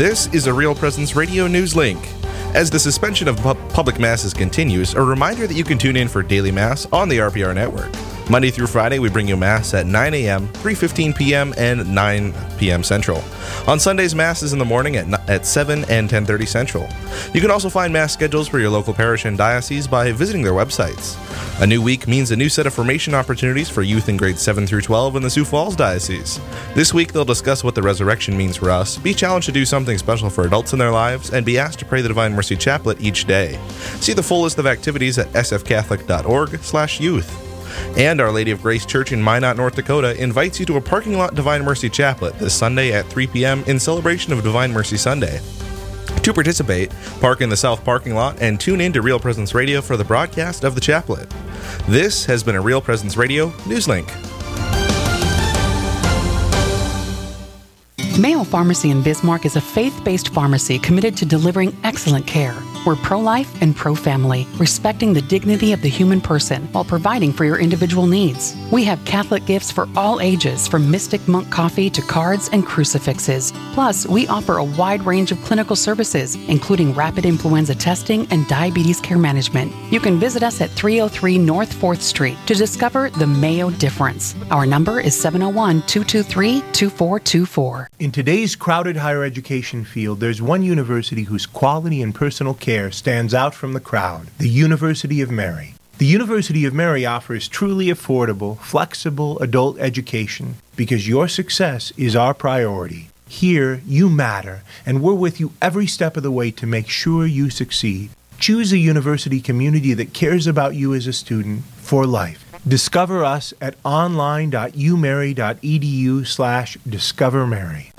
This is a Real Presence Radio News Link. As the suspension of pu- public masses continues, a reminder that you can tune in for daily mass on the RPR network. Monday through Friday, we bring you mass at 9 a.m., 3:15 p.m., and 9 p.m. Central. On Sundays, mass is in the morning at, at 7 and 10:30 Central. You can also find mass schedules for your local parish and diocese by visiting their websites. A new week means a new set of formation opportunities for youth in grades 7 through 12 in the Sioux Falls Diocese. This week, they'll discuss what the resurrection means for us, be challenged to do something special for adults in their lives, and be asked to pray the Divine Mercy Chaplet each day. See the full list of activities at sfcatholic.org/youth. And Our Lady of Grace Church in Minot, North Dakota invites you to a parking lot Divine Mercy Chaplet this Sunday at 3 p.m. in celebration of Divine Mercy Sunday. To participate, park in the south parking lot and tune in to Real Presence Radio for the broadcast of the chaplet. This has been a Real Presence Radio Newslink. Mayo Pharmacy in Bismarck is a faith based pharmacy committed to delivering excellent care. We're pro life and pro family, respecting the dignity of the human person while providing for your individual needs. We have Catholic gifts for all ages, from Mystic Monk coffee to cards and crucifixes. Plus, we offer a wide range of clinical services, including rapid influenza testing and diabetes care management. You can visit us at 303 North 4th Street to discover the Mayo difference. Our number is 701 223 2424. In today's crowded higher education field, there's one university whose quality and personal care stands out from the crowd the University of Mary. The University of Mary offers truly affordable, flexible adult education because your success is our priority. Here, you matter, and we're with you every step of the way to make sure you succeed. Choose a university community that cares about you as a student for life. Discover us at online.umary.edu slash discovermary.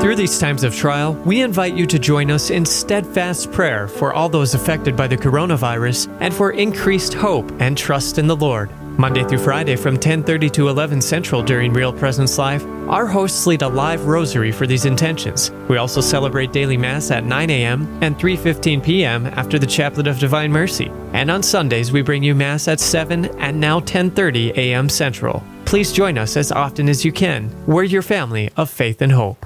Through these times of trial, we invite you to join us in steadfast prayer for all those affected by the coronavirus and for increased hope and trust in the Lord. Monday through Friday from 10:30 to 11 Central during Real Presence Live, our hosts lead a live rosary for these intentions. We also celebrate daily mass at 9 a.m. and 3:15 p.m. after the Chaplet of Divine Mercy. And on Sundays we bring you mass at 7 and now 10:30 a.m. Central. Please join us as often as you can. We're your family of faith and hope.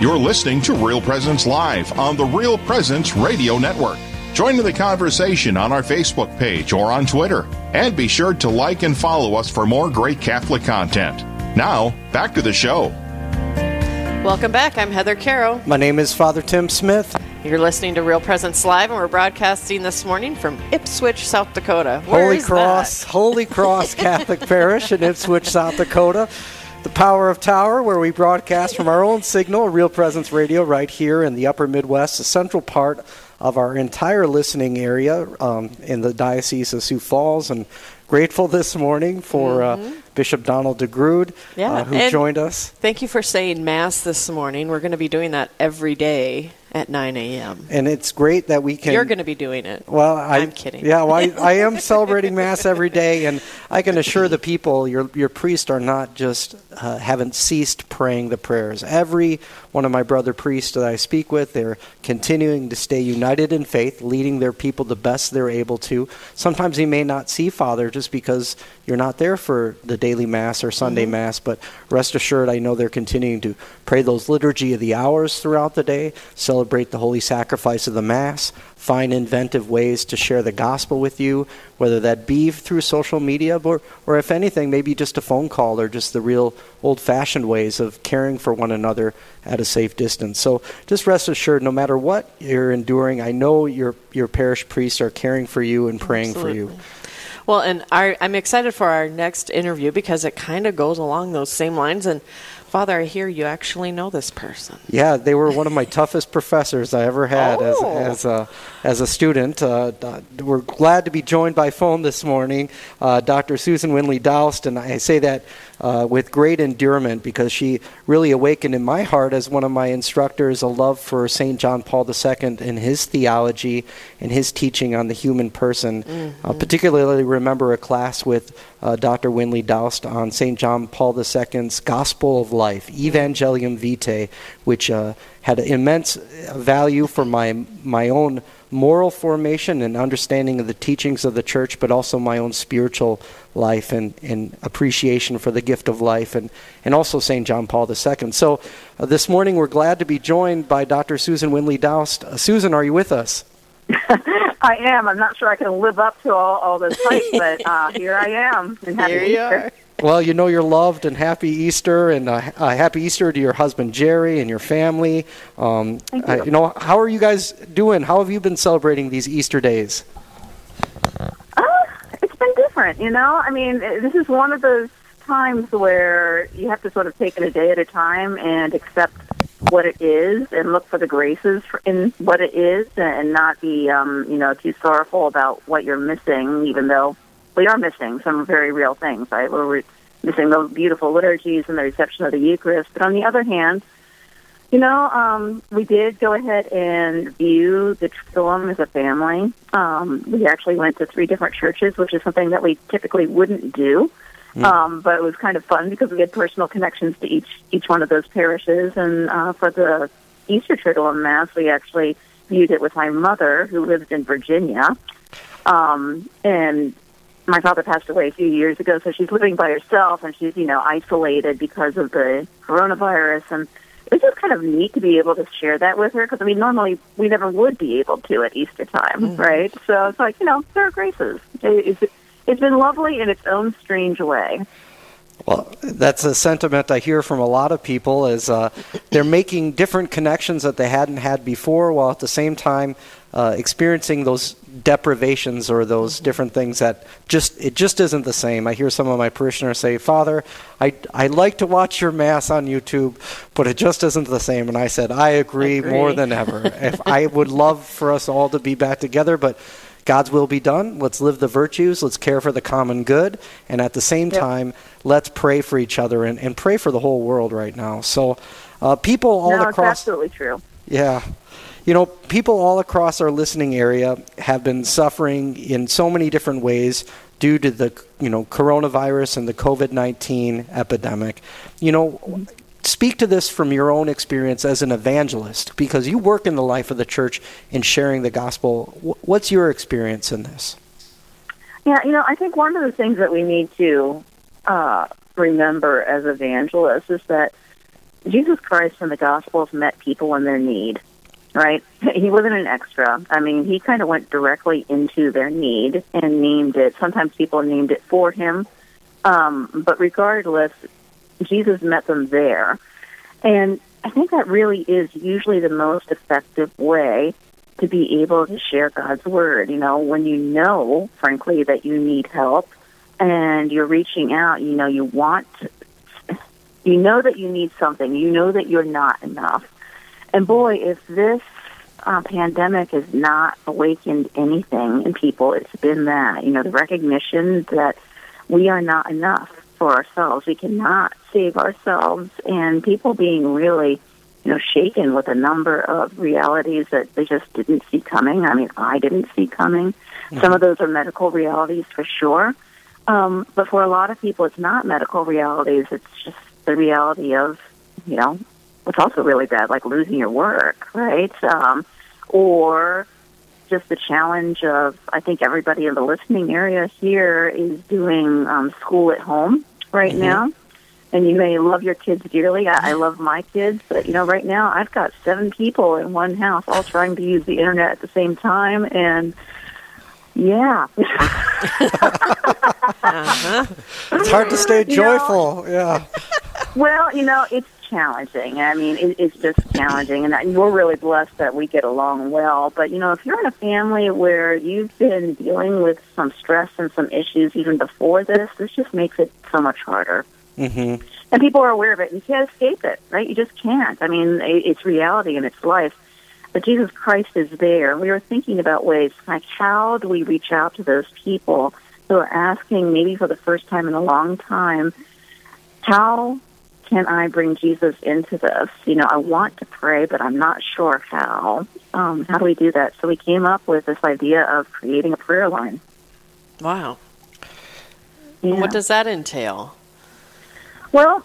You're listening to Real Presence Live on the Real Presence Radio Network. Join in the conversation on our Facebook page or on Twitter. And be sure to like and follow us for more great Catholic content. Now, back to the show. Welcome back. I'm Heather Carroll. My name is Father Tim Smith. You're listening to Real Presence Live, and we're broadcasting this morning from Ipswich, South Dakota. Where Holy is Cross, that? Holy Cross Catholic Parish in Ipswich, South Dakota. The Power of Tower, where we broadcast from our own signal, Real Presence Radio, right here in the upper Midwest, the central part of our entire listening area um, in the Diocese of Sioux Falls. And grateful this morning for uh, Bishop Donald DeGrood, Yeah, uh, who and joined us. Thank you for saying Mass this morning. We're going to be doing that every day at 9 a.m. And it's great that we can. You're going to be doing it. Well, I, am kidding. Yeah, well, I, I am celebrating Mass every day, and I can assure the people, your your priests are not just uh, haven't ceased praying the prayers. Every one of my brother priests that I speak with, they're continuing to stay united in faith, leading their people the best they're able to. Sometimes they may not see Father just because you're not there for the daily Mass or Sunday Mm-hmm. Mass, but rest assured, I know they're continuing to pray those liturgy of the hours throughout the day, celebrate celebrate the holy sacrifice of the Mass, find inventive ways to share the gospel with you, whether that be through social media or, or if anything, maybe just a phone call or just the real old fashioned ways of caring for one another at a safe distance. So just rest assured, no matter what you're enduring, I know your, your parish priests are caring for you and praying Absolutely. for you. Well, and our, I'm excited for our next interview because it kind of goes along those same lines. And Father, I hear you actually know this person. Yeah, they were one of my toughest professors I ever had Oh. as, as, a, as a student. Uh, we're glad to be joined by phone this morning, uh, Dr. Susan Windley-Daoust, and I say that uh, with great endearment because she really awakened in my heart as one of my instructors a love for St. John Paul II and his theology and his teaching on the human person. Uh, particularly remember a class with uh, Dr. Windley-Daoust on St. John Paul II's Gospel of Life, Evangelium Vitae, which uh, had immense value for my my own moral formation and understanding of the teachings of the church, but also my own spiritual life and, and appreciation for the gift of life, and, and also St. John Paul II. So uh, this morning we're glad to be joined by Dr. Susan Windley-Daoust. Uh, Susan, are you with us? I am. I'm not sure I can live up to all, all those hype, but uh, here I am. And happy Here you Easter. are. Well, you know you're loved, and happy Easter, and uh, uh, happy Easter to your husband Jerry and your family. Um, Thank uh, you. you know, how are you guys doing? How have you been celebrating these Easter days? Uh, it's been different, you know. I mean, this is one of those times where you have to sort of take it a day at a time and accept what it is and look for the graces in what it is and not be, um, you know, too sorrowful about what you're missing, even though we are missing some very real things, right? We're missing those beautiful liturgies and the reception of the Eucharist. But on the other hand, you know, um, we did go ahead and view the Triduum as a family. Um, we actually went to three different churches, which is something that we typically wouldn't do. Um, but it was kind of fun because we had personal connections to each each one of those parishes. And uh, for the Easter Triduum Mass, we actually viewed it with my mother, who lives in Virginia. Um, and my father passed away a few years ago, so she's living by herself and she's, you know, isolated because of the coronavirus. And it was just kind of neat to be able to share that with her because, I mean, normally we never would be able to at Easter time, right? So it's like, you know, there are graces. It, it's, it's been lovely in its own strange way. Well, that's a sentiment I hear from a lot of people is uh, they're making different connections that they hadn't had before, while at the same time uh, experiencing those deprivations or those different things that just it just isn't the same. I hear some of my parishioners say, "Father, I I like to watch your mass on YouTube, but it just isn't the same." And I said, "I agree, Agree. more than ever. if I would love for us all to be back together, but." God's will be done. Let's live the virtues. Let's care for the common good. And at the same Yep. time, let's pray for each other and, and pray for the whole world right now. So, uh, people all no, across. absolutely true. Yeah. You know, people all across our listening area have been suffering in so many different ways due to the, you know, coronavirus and the COVID-19 epidemic. You know, speak to this from your own experience as an evangelist because you work in the life of the church in sharing the gospel. What's your experience in this? Yeah, you know, I think one of the things that we need to uh, remember as evangelists is that Jesus Christ and the Gospels met people in their need, right? He wasn't an extra. I mean, he kind of went directly into their need and named it. Sometimes people named it for him. Um, but regardless, Jesus met them there. And I think that really is usually the most effective way to be able to share God's word. You know, when you know, frankly, that you need help and you're reaching out, you know, you want, you know that you need something, you know that you're not enough. And boy, if this uh, pandemic has not awakened anything in people, it's been that, you know, the recognition that we are not enough for ourselves. We cannot save ourselves, and people being really, you know, shaken with a number of realities that they just didn't see coming. I mean, I didn't see coming. Some of those are medical realities for sure, um, but for a lot of people, it's not medical realities. It's just the reality of, you know, what's also really bad, like losing your work, right? Um, or just the challenge of I think everybody in the listening area here is doing um, school at home right now, and you may love your kids dearly. I, I love my kids, but you know, right now I've got seven people in one house, all trying to use the internet at the same time, and yeah, Uh-huh. It's hard to stay You know- joyful. Yeah. Well, you know, it's challenging. I mean, it, it's just challenging, and I- we're really blessed that we get along well. But you know, if you're in a family where you've been dealing with some stress and some issues even before this, this just makes it so much harder. Mm-hmm. And people are aware of it. and You can't escape it, right? You just can't. I mean, it's reality and it's life. But Jesus Christ is there. We were thinking about ways like how do we reach out to those people who are asking, maybe for the first time in a long time, how can I bring Jesus into this? You know, I want to pray, but I'm not sure how. Um, how do we do that? So we came up with this idea of creating a prayer line. Wow. Yeah. What does that entail? Well,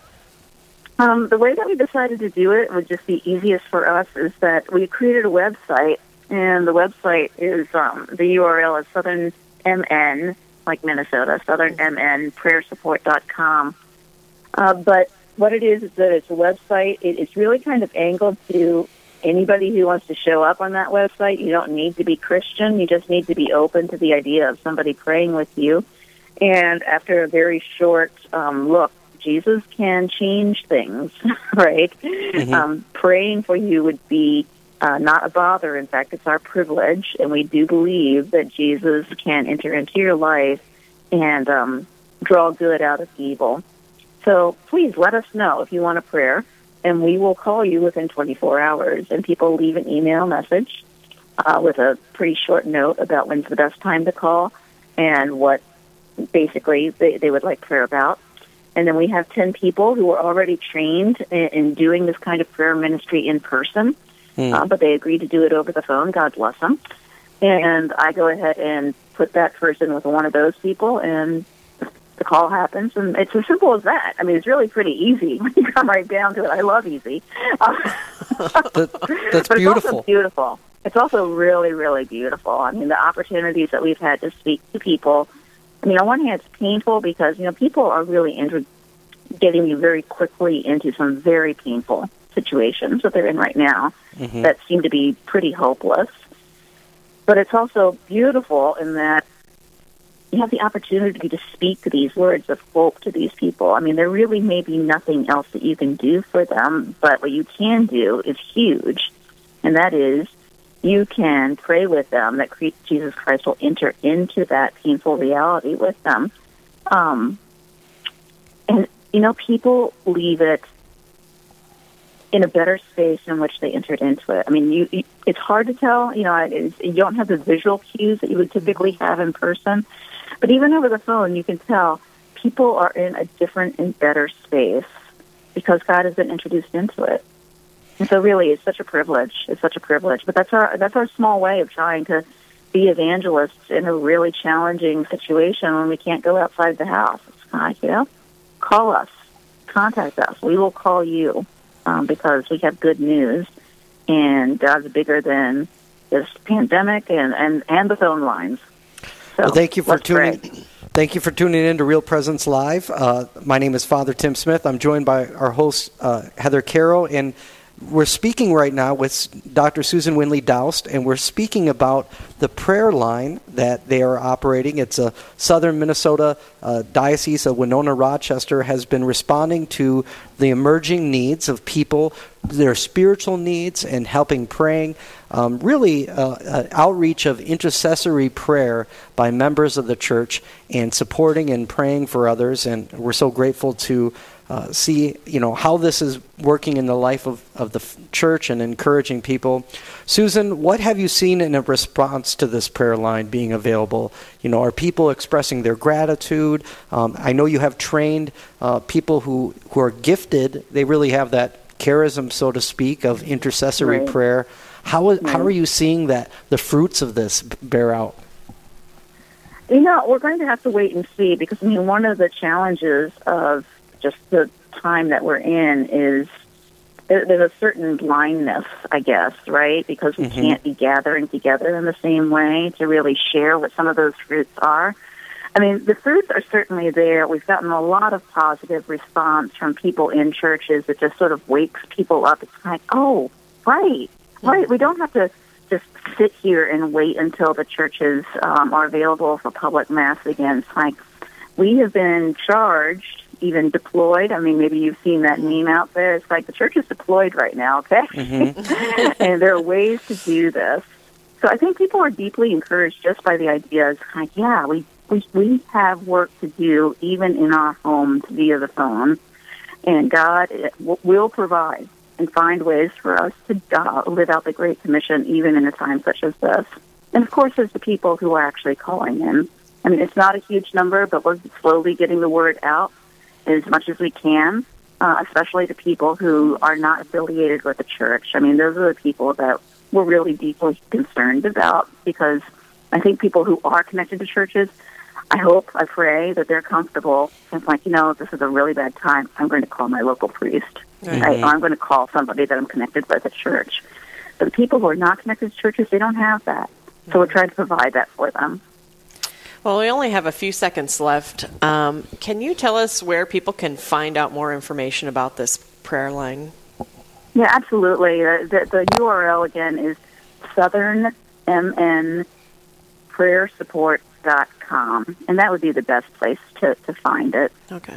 um, the way that we decided to do it would just be easiest for us is that we created a website, and the website is um, the URL is Southern MN, like Minnesota, Southern MN PrayerSupport.com. Uh, but what it is is that it's a website. It, it's really kind of angled to anybody who wants to show up on that website. You don't need to be Christian. You just need to be open to the idea of somebody praying with you. And after a very short um, look, Jesus can change things, right? Um, praying for you would be uh, not a bother. In fact, it's our privilege, and we do believe that Jesus can enter into your life and um, draw good out of evil. So please let us know if you want a prayer, and we will call you within 24 hours. And people leave an email message uh, with a pretty short note about when's the best time to call and what basically they, they would like prayer about. And then we have 10 people who are already trained in, in doing this kind of prayer ministry in person, uh, but they agreed to do it over the phone. God bless them. And I go ahead and put that person with one of those people, and the call happens. And it's as simple as that. I mean, it's really pretty easy when you come right down to it. I love easy. Uh, That, that's but it's also beautiful. It's also really, really beautiful. I mean, the opportunities that we've had to speak to people. I mean, on one hand, it's painful because you know people are really inter- getting you very quickly into some very painful situations that they're in right now mm-hmm. that seem to be pretty hopeless. But it's also beautiful in that you have the opportunity to speak these words of hope to these people. I mean, there really may be nothing else that you can do for them, but what you can do is huge, and that is you can pray with them that Jesus Christ will enter into that painful reality with them. Um, and, you know, people leave it in a better space in which they entered into it. I mean, you, you it's hard to tell. You know, you don't have the visual cues that you would typically have in person, but even over the phone, you can tell people are in a different and better space because God has been introduced into it. And so, really, it's such a privilege. It's such a privilege. But that's our that's our small way of trying to be evangelists in a really challenging situation when we can't go outside the house. It's kind of like, you know, call us, contact us. We will call you um, because we have good news, and God's bigger than this pandemic and and and the phone lines. So Well, thank you for let's pray. tuning. Thank you for tuning in to Real Presence Live. Uh, my name is Father Tim Smith. I'm joined by our host uh, Heather Carroll, and we're speaking right now with Dr. Susan Windley-Daoust, and we're speaking about the prayer line that they are operating. It's a Southern Minnesota uh, Diocese of Winona Rochester has been responding to the emerging needs of people, their spiritual needs, and helping praying. Um, really, uh, an outreach of intercessory prayer by members of the church and supporting and praying for others. And we're so grateful to uh, see, you know, how this is working in the life of, of the f- church and encouraging people. Susan, what have you seen in a response to this prayer line being available? You know, are people expressing their gratitude? Um, I know you have trained uh, people who, who are gifted. They really have that charism, so to speak, of intercessory Right. prayer. How, is- how are you seeing that the fruits of this bear out? You know, we're going to have to wait and see because I mean, one of the challenges of just the time that we're in is there's a certain blindness, I guess, right? Because we mm-hmm. can't be gathering together in the same way to really share what some of those fruits are. I mean, the fruits are certainly there. We've gotten a lot of positive response from people in churches. It just sort of wakes people up. It's like, oh, right, right. We don't have to just sit here and wait until the churches um, are available for public mass again. It's like we have been charged, even deployed. I mean, maybe you've seen that meme out there. It's like the church is deployed right now, okay? Mm-hmm. and there are ways to do this. So I think people are deeply encouraged just by the idea. It's like, yeah, we we, we have work to do even in our homes via the phone, and God will provide and find ways for us to uh, live out the Great Commission even in a time such as this. And of course, there's the people who are actually calling in. I mean, it's not a huge number, but we're slowly getting the word out as much as we can, uh, especially to people who are not affiliated with the church. I mean, those are the people that we're really deeply concerned about because I think people who are connected to churches I hope, I pray that they're comfortable. It's like, you know, this is a really bad time. I'm going to call my local priest. Right? Or I'm going to call somebody that I'm connected with at church. But the people who are not connected to churches, they don't have that. So we're trying to provide that for them. Well, we only have a few seconds left. Um, can you tell us where people can find out more information about this prayer line? Yeah, absolutely. Uh, the, the URL again is Southern MN com, and that would be the best place to, to find it. Okay.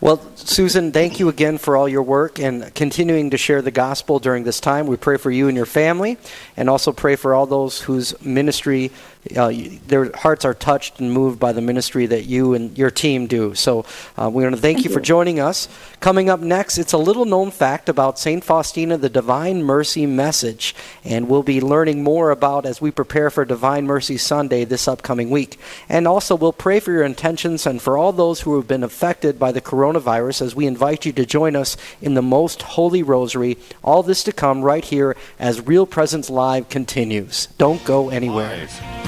Well, Susan, thank you again for all your work and continuing to share the gospel during this time. We pray for you and your family, and also pray for all those whose ministry, uh, their hearts are touched and moved by the ministry that you and your team do. So uh, we want to thank, thank you, you for joining us. Coming up next, it's a little known fact about St. Faustina, the Divine Mercy Message, and we'll be learning more about as we prepare for Divine Mercy Sunday this upcoming week. And also, we'll pray for your intentions and for all those who have been affected by the coronavirus coronavirus as we invite you to join us in the Most Holy Rosary. All this to come right here as Real Presence Live continues. Don't go anywhere. Live,